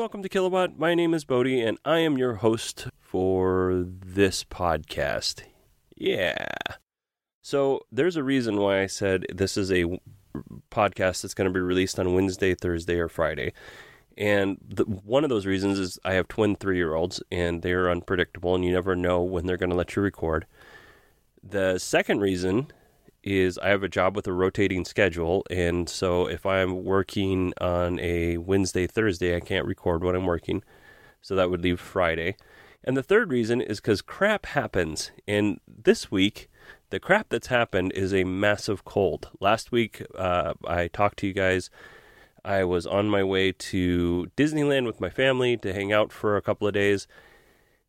Welcome to Kilowatt. My name is Bodie and I am your host for this podcast. Yeah. So there's a reason why I said this is a podcast that's going to be released on Wednesday, Thursday, or Friday. And the, one of those reasons is I have twin three year olds and they're unpredictable and you never know when they're going to let you record. The second reason is I have a job with a rotating schedule, and so if I'm working on a Wednesday, Thursday, I can't record when I'm working, so that would leave Friday. And the third reason is because crap happens, and this week, the crap that's happened is a massive cold. Last week, uh, I talked to you guys. I was on my way to Disneyland with my family to hang out for a couple of days,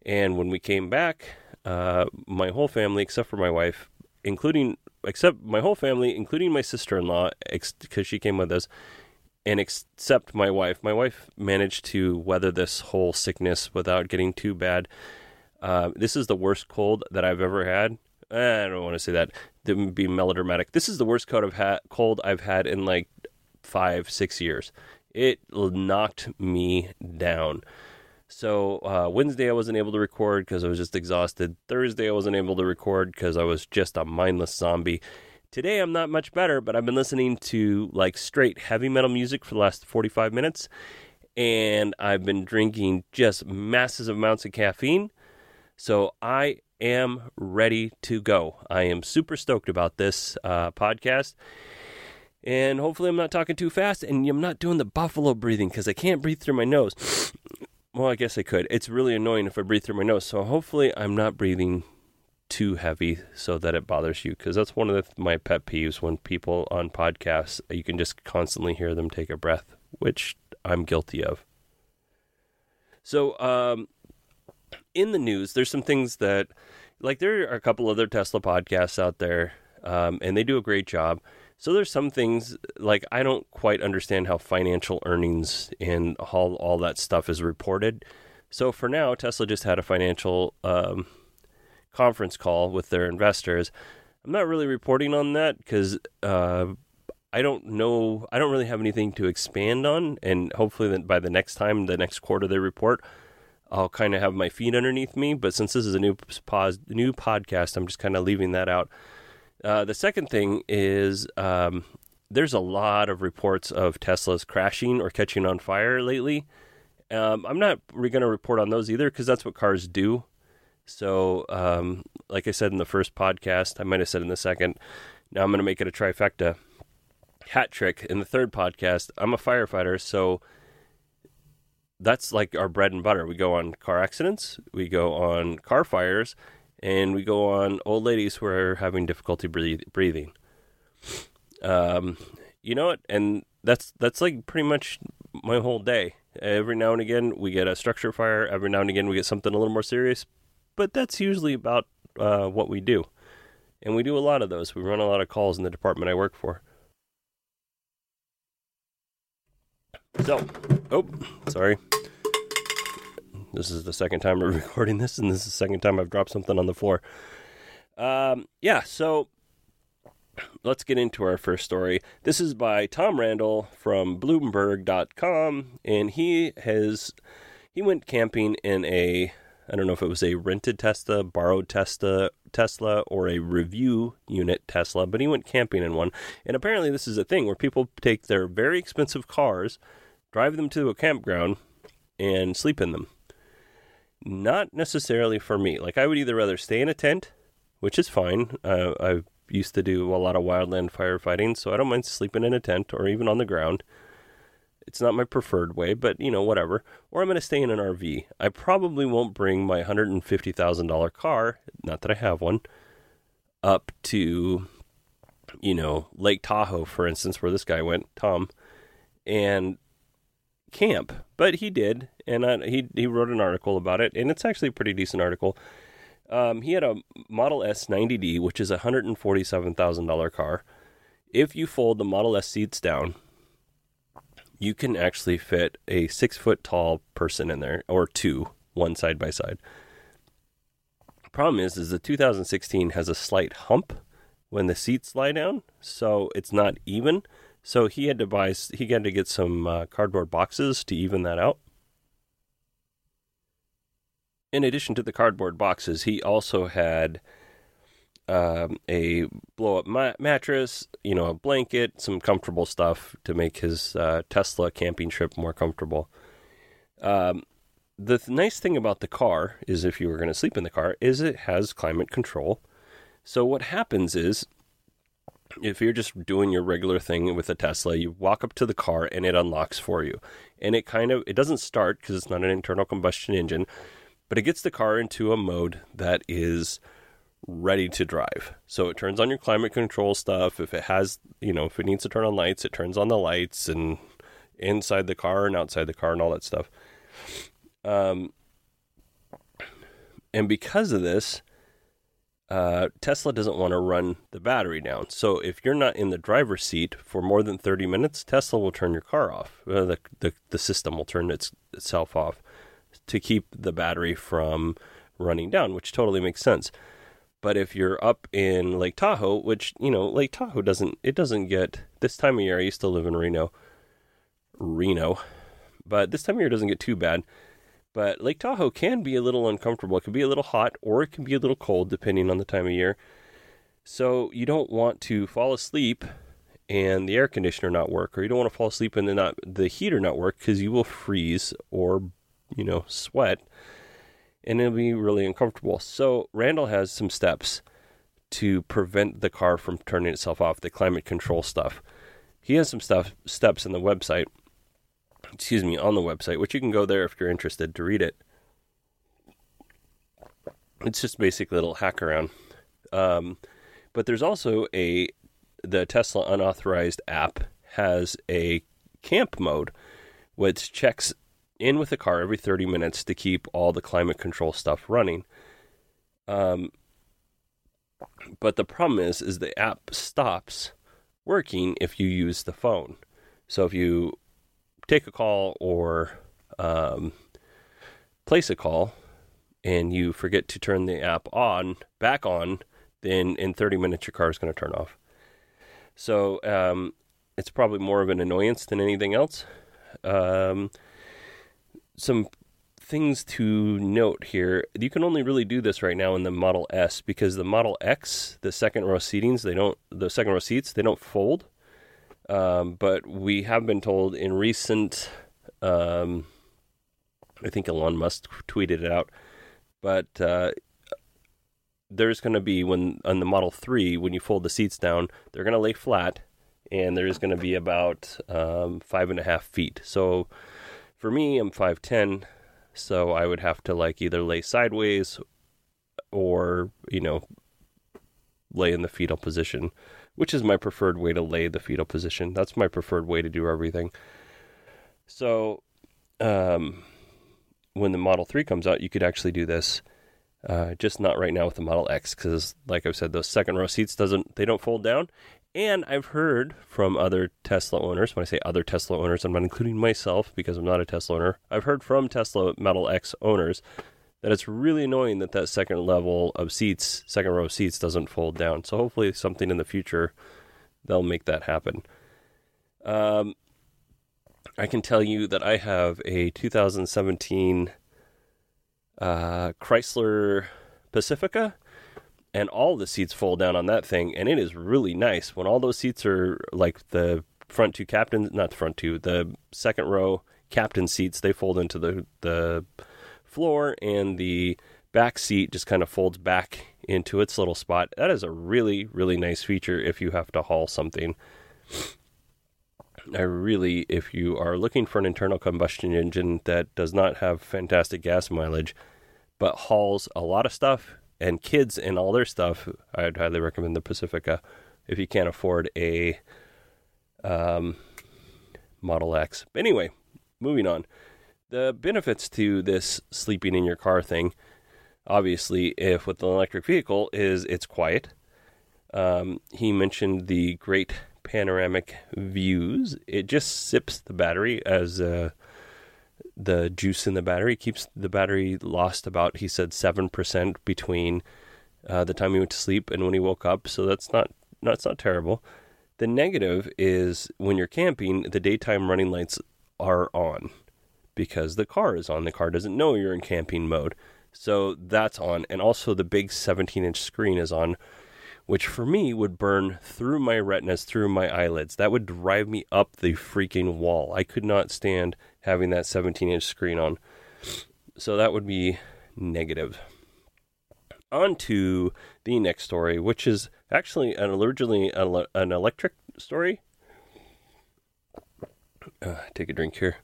and when we came back, uh, my whole family, except for my wife, including except my whole family, including my sister in law, because ex- she came with us, and except my wife. My wife managed to weather this whole sickness without getting too bad. Uh, this is the worst cold that I've ever had. Eh, I don't want to say that. That would be melodramatic. This is the worst cold I've had. Cold I've had in like five, six years. It knocked me down. So uh, Wednesday I wasn't able to record because I was just exhausted. Thursday I wasn't able to record because I was just a mindless zombie. Today I'm not much better, but I've been listening to like straight heavy metal music for the last 45 minutes, and I've been drinking just massive amounts of caffeine. So I am ready to go. I am super stoked about this uh, podcast. And hopefully, I'm not talking too fast and I'm not doing the buffalo breathing because I can't breathe through my nose. Well, I guess I could. It's really annoying if I breathe through my nose. So hopefully, I'm not breathing too heavy so that it bothers you because that's one of the, my pet peeves when people on podcasts you can just constantly hear them take a breath which i'm guilty of so um, in the news there's some things that like there are a couple other tesla podcasts out there um, and they do a great job so there's some things like I don't quite understand how financial earnings and all all that stuff is reported. So for now, Tesla just had a financial um, conference call with their investors. I'm not really reporting on that because uh, I don't know. I don't really have anything to expand on, and hopefully, by the next time, the next quarter they report, I'll kind of have my feet underneath me. But since this is a new pause, new podcast, I'm just kind of leaving that out. Uh, the second thing is um, there's a lot of reports of Teslas crashing or catching on fire lately. Um, I'm not going to report on those either because that's what cars do. So, um, like I said in the first podcast, I might have said in the second. Now I'm going to make it a trifecta hat trick in the third podcast. I'm a firefighter, so that's like our bread and butter. We go on car accidents, we go on car fires, and we go on old ladies who are having difficulty breathe, breathing. Um, you know what? And that's that's like pretty much my whole day. Every now and again, we get a structure fire. Every now and again, we get something a little more serious. But that's usually about uh, what we do, and we do a lot of those. We run a lot of calls in the department I work for. So, oh, sorry. This is the second time I'm recording this, and this is the second time I've dropped something on the floor. Um, yeah, so let's get into our first story. This is by Tom Randall from Bloomberg.com, and he has he went camping in a I don't know if it was a rented Tesla, borrowed Tesla, Tesla, or a review unit Tesla, but he went camping in one. And apparently, this is a thing where people take their very expensive cars, drive them to a campground, and sleep in them. Not necessarily for me. Like I would either rather stay in a tent, which is fine. Uh, I used to do a lot of wildland firefighting, so I don't mind sleeping in a tent or even on the ground. It's not my preferred way, but you know, whatever. Or I'm going to stay in an RV. I probably won't bring my $150,000 car, not that I have one, up to, you know, Lake Tahoe, for instance, where this guy went, Tom, and camp. But he did, and I, he he wrote an article about it, and it's actually a pretty decent article. Um, he had a Model S 90D, which is a $147,000 car. If you fold the Model S seats down, you can actually fit a six foot tall person in there or two, one side by side. Problem is, is the 2016 has a slight hump when the seats lie down, so it's not even. So he had to buy, he had to get some uh, cardboard boxes to even that out. In addition to the cardboard boxes, he also had um, a blow up ma- mattress, you know, a blanket, some comfortable stuff to make his uh, Tesla camping trip more comfortable. Um, the th- nice thing about the car is if you were going to sleep in the car is it has climate control. So what happens is if you're just doing your regular thing with a Tesla, you walk up to the car and it unlocks for you. And it kind of it doesn't start because it's not an internal combustion engine, but it gets the car into a mode that is ready to drive. So it turns on your climate control stuff. If it has, you know, if it needs to turn on lights, it turns on the lights and inside the car and outside the car and all that stuff. Um, and because of this, uh, Tesla doesn't want to run the battery down. So if you're not in the driver's seat for more than 30 minutes, Tesla will turn your car off. Uh, the, the, the system will turn its, itself off to keep the battery from running down, which totally makes sense. But if you're up in Lake Tahoe, which you know Lake Tahoe doesn't it doesn't get this time of year. I used to live in Reno, Reno, but this time of year doesn't get too bad. But Lake Tahoe can be a little uncomfortable. It can be a little hot or it can be a little cold depending on the time of year. So you don't want to fall asleep and the air conditioner not work, or you don't want to fall asleep and the not the heater not work because you will freeze or you know sweat and it'll be really uncomfortable. So Randall has some steps to prevent the car from turning itself off, the climate control stuff. He has some stuff steps in the website, excuse me, on the website, which you can go there if you're interested to read it. It's just basically a little hack around. Um, but there's also a the Tesla unauthorized app has a camp mode, which checks in with the car every 30 minutes to keep all the climate control stuff running. Um, but the problem is, is the app stops working if you use the phone. So if you take a call or um, place a call and you forget to turn the app on back on, then in 30 minutes your car is going to turn off. So um, it's probably more of an annoyance than anything else. Um, some things to note here. You can only really do this right now in the Model S because the Model X, the second row seatings, they don't the second row seats they don't fold. Um, but we have been told in recent, um, I think Elon Musk tweeted it out, but uh, there's going to be when on the Model Three when you fold the seats down, they're going to lay flat, and there's going to be about um, five and a half feet. So for me, I'm 5'10, so I would have to like either lay sideways or, you know, lay in the fetal position, which is my preferred way to lay the fetal position. That's my preferred way to do everything. So, um, when the Model 3 comes out, you could actually do this. Uh, just not right now with the Model X, because like I've said, those second row seats doesn't they don't fold down, And I've heard from other Tesla owners, when I say other Tesla owners, I'm not including myself because I'm not a Tesla owner. I've heard from Tesla Model X owners that it's really annoying that that second level of seats, second row of seats, doesn't fold down. So hopefully, something in the future they'll make that happen. Um, I can tell you that I have a 2017 uh, Chrysler Pacifica, and all the seats fold down on that thing, and it is really nice when all those seats are like the front two captains, not the front two, the second row captain seats. They fold into the the floor, and the back seat just kind of folds back into its little spot. That is a really really nice feature if you have to haul something. I really, if you are looking for an internal combustion engine that does not have fantastic gas mileage, but hauls a lot of stuff and kids and all their stuff, I'd highly recommend the Pacifica if you can't afford a um, Model X. But anyway, moving on. The benefits to this sleeping in your car thing, obviously, if with an electric vehicle, is it's quiet. Um, he mentioned the great panoramic views. It just sips the battery as uh, the juice in the battery keeps the battery lost about he said seven percent between uh, the time he went to sleep and when he woke up. So that's not that's not terrible. The negative is when you're camping, the daytime running lights are on because the car is on. The car doesn't know you're in camping mode. So that's on. And also the big 17 inch screen is on, which for me would burn through my retinas, through my eyelids. That would drive me up the freaking wall. I could not stand having that 17 inch screen on. So that would be negative. On to the next story, which is actually an originally an Electrek story. Uh, take a drink here.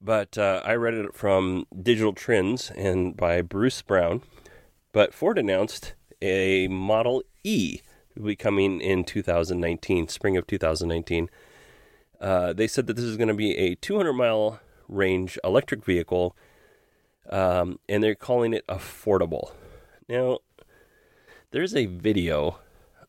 But uh, I read it from Digital Trends and by Bruce Brown. But Ford announced a Model E will be coming in 2019, spring of 2019. Uh, they said that this is going to be a 200 mile range electric vehicle, um, and they're calling it affordable. Now, there's a video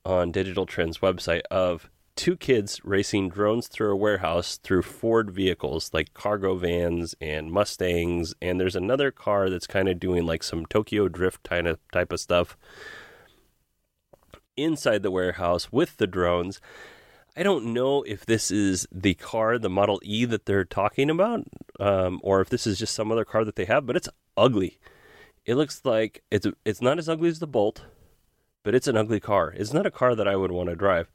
on Digital Trends website of two kids racing drones through a warehouse through Ford vehicles like cargo vans and Mustangs, and there's another car that's kind of doing like some Tokyo drift kind of type of stuff inside the warehouse with the drones. I don't know if this is the car, the Model E that they're talking about, um, or if this is just some other car that they have, but it's ugly. It looks like it's it's not as ugly as the Bolt, but it's an ugly car. It's not a car that I would want to drive.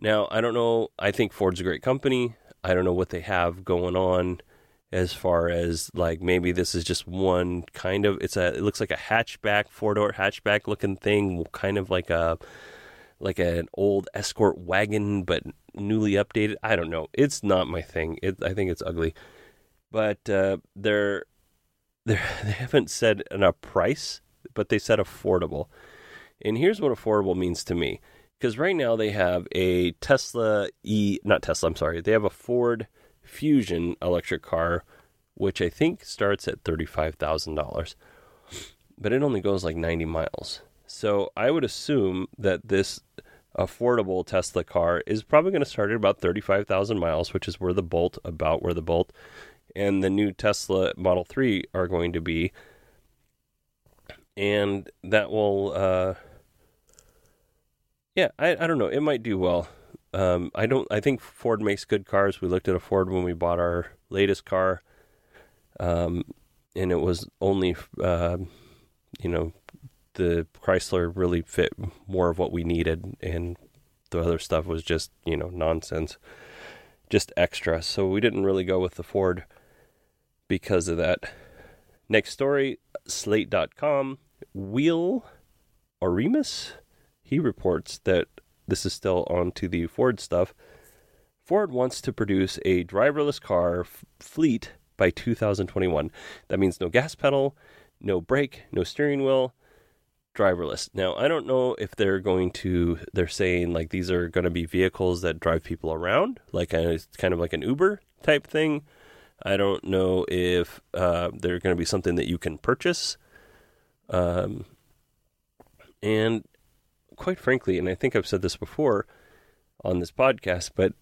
Now, I don't know. I think Ford's a great company. I don't know what they have going on as far as like maybe this is just one kind of it's a it looks like a hatchback four door hatchback looking thing kind of like a like an old escort wagon but newly updated. I don't know. It's not my thing. It, i think it's ugly. But uh, they're they're they haven't said a price but they said affordable. And here's what affordable means to me because right now they have a tesla e not tesla i'm sorry they have a ford Fusion electric car, which I think starts at $35,000, but it only goes like 90 miles. So I would assume that this affordable Tesla car is probably going to start at about 35,000 miles, which is where the Bolt, about where the Bolt and the new Tesla Model 3 are going to be. And that will, uh, yeah, I, I don't know. It might do well. Um, I don't. I think Ford makes good cars. We looked at a Ford when we bought our latest car, um, and it was only, uh, you know, the Chrysler really fit more of what we needed, and the other stuff was just you know nonsense, just extra. So we didn't really go with the Ford because of that. Next story, Slate.com. Will Oremus, he reports that this is still on to the Ford stuff. Ford wants to produce a driverless car f- fleet by 2021. That means no gas pedal, no brake, no steering wheel, driverless. Now, I don't know if they're going to, they're saying like these are going to be vehicles that drive people around, like a, kind of like an Uber type thing. I don't know if uh, they're going to be something that you can purchase. Um, and quite frankly, and I think I've said this before, on this podcast, but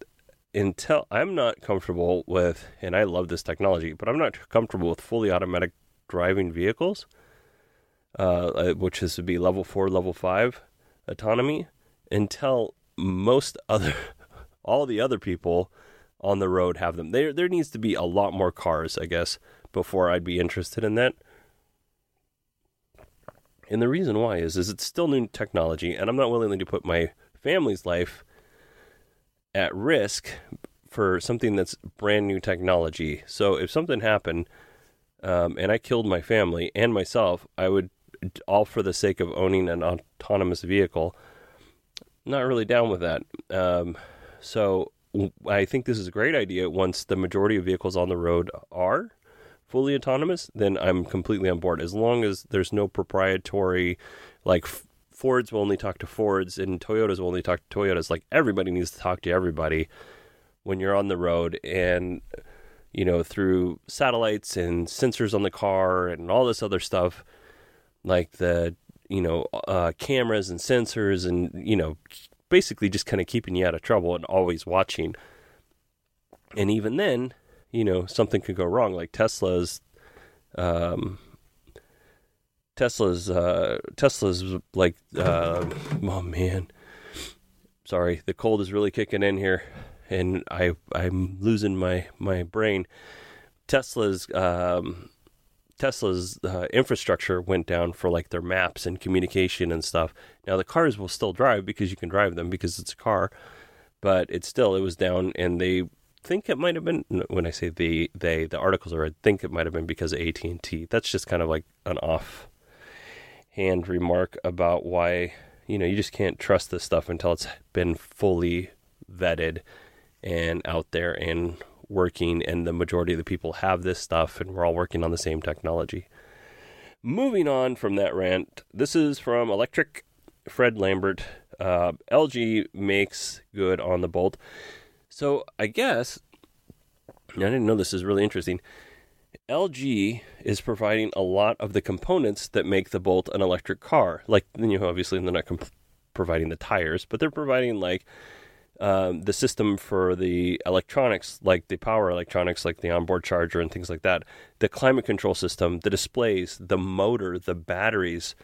until I'm not comfortable with, and I love this technology, but I'm not comfortable with fully automatic driving vehicles, uh, uh which is to be level four, level five autonomy, until most other, all the other people on the road have them. There, there needs to be a lot more cars, I guess, before I'd be interested in that. And the reason why is, is it's still new technology, and I'm not willing to put my family's life at risk for something that's brand new technology. So if something happened um, and I killed my family and myself, I would, all for the sake of owning an autonomous vehicle, not really down with that. Um, so I think this is a great idea once the majority of vehicles on the road are fully autonomous, then I'm completely on board. As long as there's no proprietary, like Fords will only talk to Fords and Toyotas will only talk to Toyotas. Like everybody needs to talk to everybody when you're on the road and you know through satellites and sensors on the car and all this other stuff like the you know uh, cameras and sensors and you know basically just kind of keeping you out of trouble and always watching and even then you know something could go wrong like tesla's um, Tesla's uh, Tesla's like uh, oh man, sorry, the cold is really kicking in here, and I I'm losing my my brain. Tesla's um, Tesla's uh, infrastructure went down for like their maps and communication and stuff. Now the cars will still drive because you can drive them because it's a car, but it's still it was down, and they think it might have been when I say they they the articles are I think it might have been because of AT and T. That's just kind of like an off hand remark about why you know you just can't trust this stuff until it's been fully vetted and out there and working and the majority of the people have this stuff and we're all working on the same technology moving on from that rant this is from Electrek fred lambert uh, lg makes good on the bolt so i guess i didn't know this is really interesting LG is providing a lot of the components that make the Bolt an electric car. Like, you know, obviously they're not comp- providing the tires, but they're providing like um, the system for the electronics, like the power electronics, like the onboard charger and things like that, the climate control system, the displays, the motor, the batteries,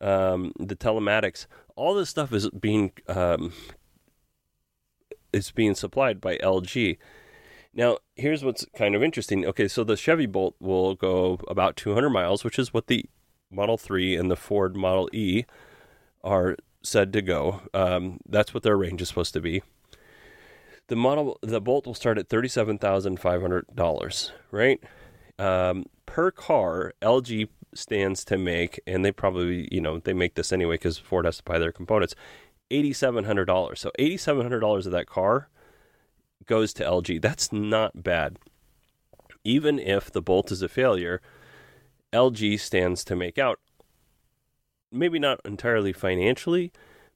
um, the telematics. All this stuff is being um, is being supplied by LG. Now, here's what's kind of interesting. Okay, so the Chevy Bolt will go about 200 miles, which is what the Model 3 and the Ford Model E are said to go. Um, that's what their range is supposed to be. The model, the Bolt will start at thirty-seven thousand five hundred dollars, right? Um, per car, LG stands to make, and they probably, you know, they make this anyway because Ford has to buy their components. Eighty-seven hundred dollars. So eighty-seven hundred dollars of that car goes to LG. That's not bad. Even if the Bolt is a failure, LG stands to make out. Maybe not entirely financially,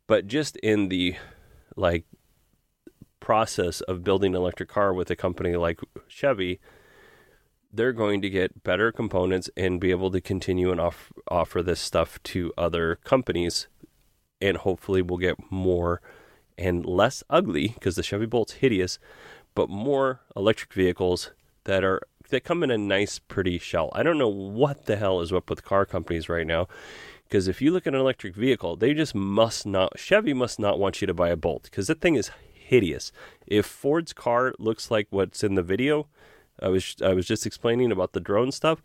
but just in the like process of building an electric car with a company like Chevy, they're going to get better components and be able to continue and off, offer this stuff to other companies and hopefully we'll get more and less ugly because the Chevy Bolt's hideous, but more electric vehicles that are that come in a nice, pretty shell. I don't know what the hell is up with car companies right now. Because if you look at an electric vehicle, they just must not, Chevy must not want you to buy a Bolt because that thing is hideous. If Ford's car looks like what's in the video, I was I was just explaining about the drone stuff,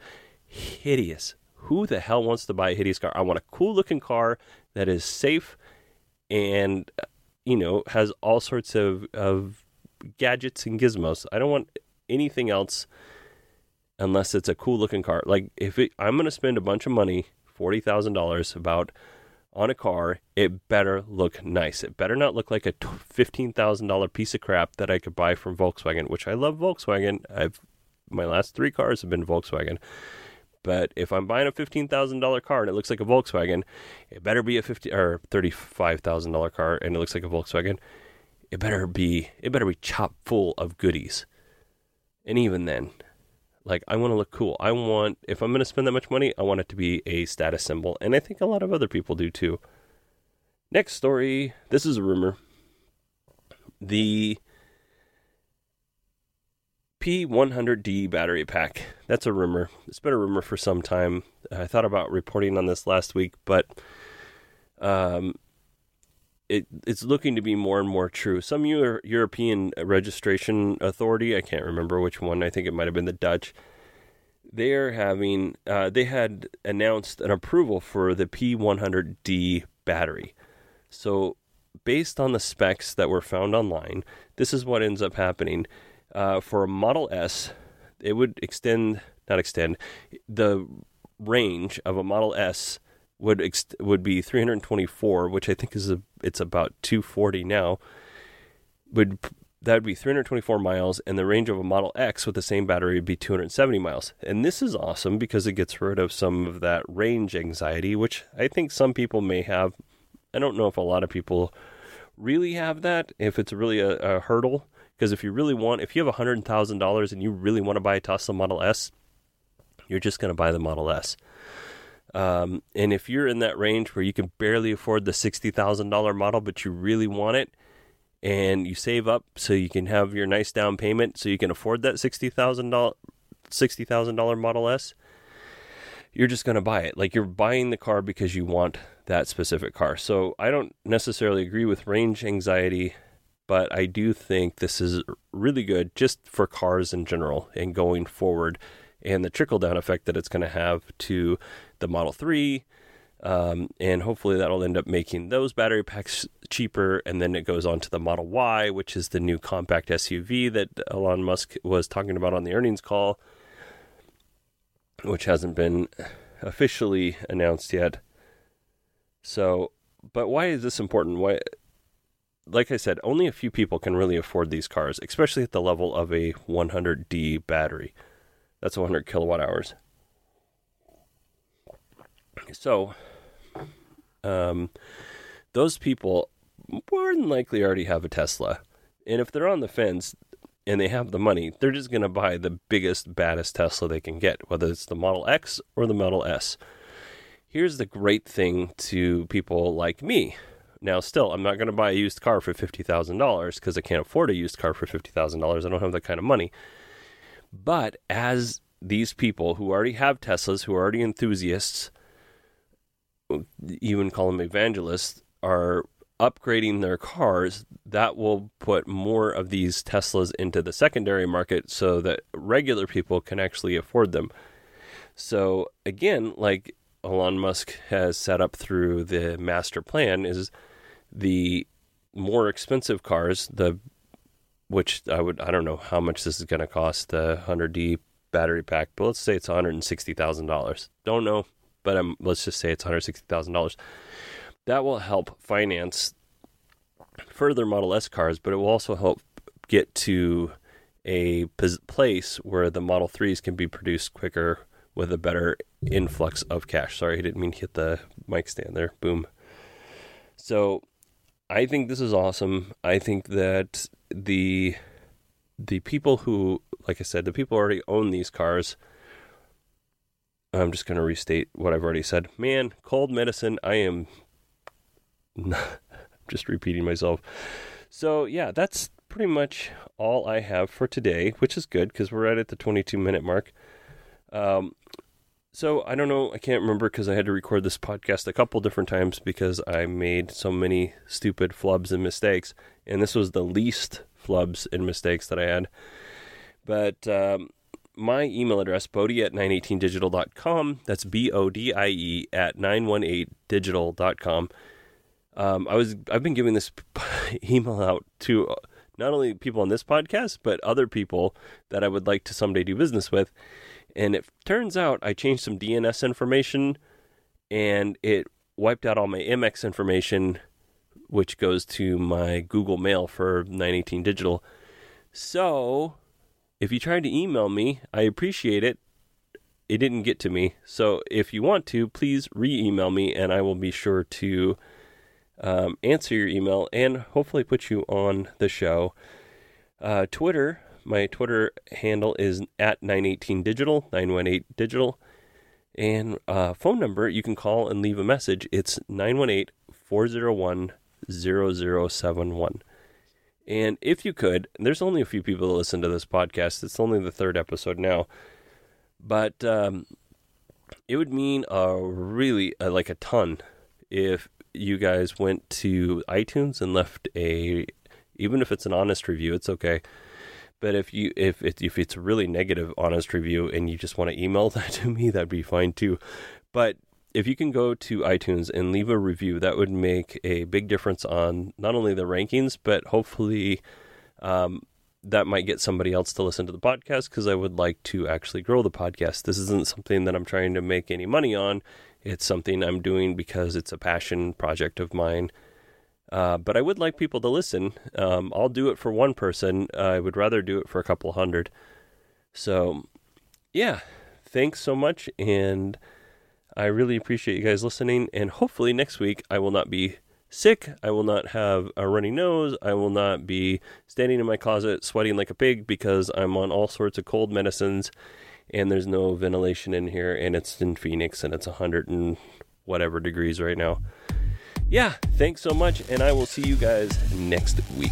hideous. Who the hell wants to buy a hideous car? I want a cool looking car that is safe and you know, has all sorts of, of gadgets and gizmos. I don't want anything else unless it's a cool looking car. Like if it, I'm going to spend a bunch of money, forty thousand dollars, about on a car, it better look nice. It better not look like a fifteen thousand dollar piece of crap that I could buy from Volkswagen, which I love Volkswagen. I've my last three cars have been Volkswagen. But if I'm buying a fifteen thousand dollar car and it looks like a Volkswagen, it better be a fifty or thirty five thousand dollar car and it looks like a Volkswagen. It better be it better be chock full of goodies. And even then, like I want to look cool. I want if I'm going to spend that much money, I want it to be a status symbol, and I think a lot of other people do too. Next story. This is a rumor. the P100D battery pack. That's a rumor. It's been a rumor for some time. I thought about reporting on this last week, but um, it, it's looking to be more and more true. Some Euro- European registration authority, I can't remember which one, I think it might have been the Dutch, they're having, uh, they had announced an approval for the P100D battery. So, based on the specs that were found online, this is what ends up happening. Uh, for a Model S, it would extend, not extend, the range of a Model S would ex- would be 324, which I think is a, it's about 240 now. Would that would be 324 miles, and the range of a Model X with the same battery would be 270 miles. And this is awesome because it gets rid of some of that range anxiety, which I think some people may have. I don't know if a lot of people really have that, if it's really a, a hurdle. Because if you really want, if you have $100,000 and you really want to buy a Tesla Model S, you're just going to buy the Model S. Um, and if you're in that range where you can barely afford the $60,000 model, but you really want it, and you save up so you can have your nice down payment so you can afford that $60,000 $60,000 Model S, you're just going to buy it. Like you're buying the car because you want that specific car. So I don't necessarily agree with range anxiety, but I do think this is really good just for cars in general and going forward and the trickle down effect that it's going to have to the Model 3. Um, and hopefully that'll end up making those battery packs cheaper. And then it goes on to the Model Y, which is the new compact SUV that Elon Musk was talking about on the earnings call, which hasn't been officially announced yet. So, but why is this important? Why, like I said, only a few people can really afford these cars, especially at the level of a 100D battery. That's 100 kilowatt hours. So, um, those people more than likely already have a Tesla. And if they're on the fence and they have the money, they're just going to buy the biggest, baddest Tesla they can get, whether it's the Model X or the Model S. Here's the great thing to people like me. Now, still, I'm not going to buy a used car for $50,000 because I can't afford a used car for $50,000. I don't have that kind of money. But as these people who already have Teslas, who are already enthusiasts, even call them evangelists, are upgrading their cars, that will put more of these Teslas into the secondary market so that regular people can actually afford them. So, again, like Elon Musk has set up through the master plan, is the more expensive cars, the which I would I don't know how much this is going to cost the 100D battery pack, but let's say it's $160,000. Don't know, but um, let's just say it's $160,000. That will help finance further Model S cars, but it will also help get to a place where the Model 3s can be produced quicker with a better influx of cash. Sorry, I didn't mean to hit the mic stand there. Boom. So I think this is awesome. I think that the the people who, like I said, the people already own these cars. I'm just going to restate what I've already said. Man, cold medicine. I am just repeating myself. So yeah, that's pretty much all I have for today, which is good because we're right at the 22 minute mark. Um, so I don't know. I can't remember because I had to record this podcast a couple different times because I made so many stupid flubs and mistakes, and this was the least flubs and mistakes that I had. But um, my email address, bodie at 918digital.com. That's B O D I E at 918digital.com. Um, I was I've been giving this email out to not only people on this podcast, but other people that I would like to someday do business with. And it turns out I changed some DNS information and it wiped out all my MX information, which goes to my Google Mail for 918 Digital. So if you tried to email me, I appreciate it. It didn't get to me. So if you want to, please re email me and I will be sure to um, answer your email and hopefully put you on the show. Uh, Twitter, my Twitter handle is at 918digital, 918digital. And uh, phone number, you can call and leave a message. It's 918 401 0071. And if you could, there's only a few people that listen to this podcast. It's only the third episode now, but um, it would mean a really uh, like a ton if you guys went to iTunes and left a, even if it's an honest review, it's okay. But if you if it, if it's a really negative honest review and you just want to email that to me, that'd be fine too. But if you can go to iTunes and leave a review, that would make a big difference on not only the rankings, but hopefully um, that might get somebody else to listen to the podcast because I would like to actually grow the podcast. This isn't something that I'm trying to make any money on. It's something I'm doing because it's a passion project of mine. Uh, but I would like people to listen. Um, I'll do it for one person. I would rather do it for a couple hundred. So, yeah, thanks so much. And I really appreciate you guys listening, and hopefully next week I will not be sick. I will not have a runny nose. I will not be standing in my closet sweating like a pig because I'm on all sorts of cold medicines and there's no ventilation in here and it's in Phoenix and it's 100 and whatever degrees right now. Yeah, thanks so much and I will see you guys next week.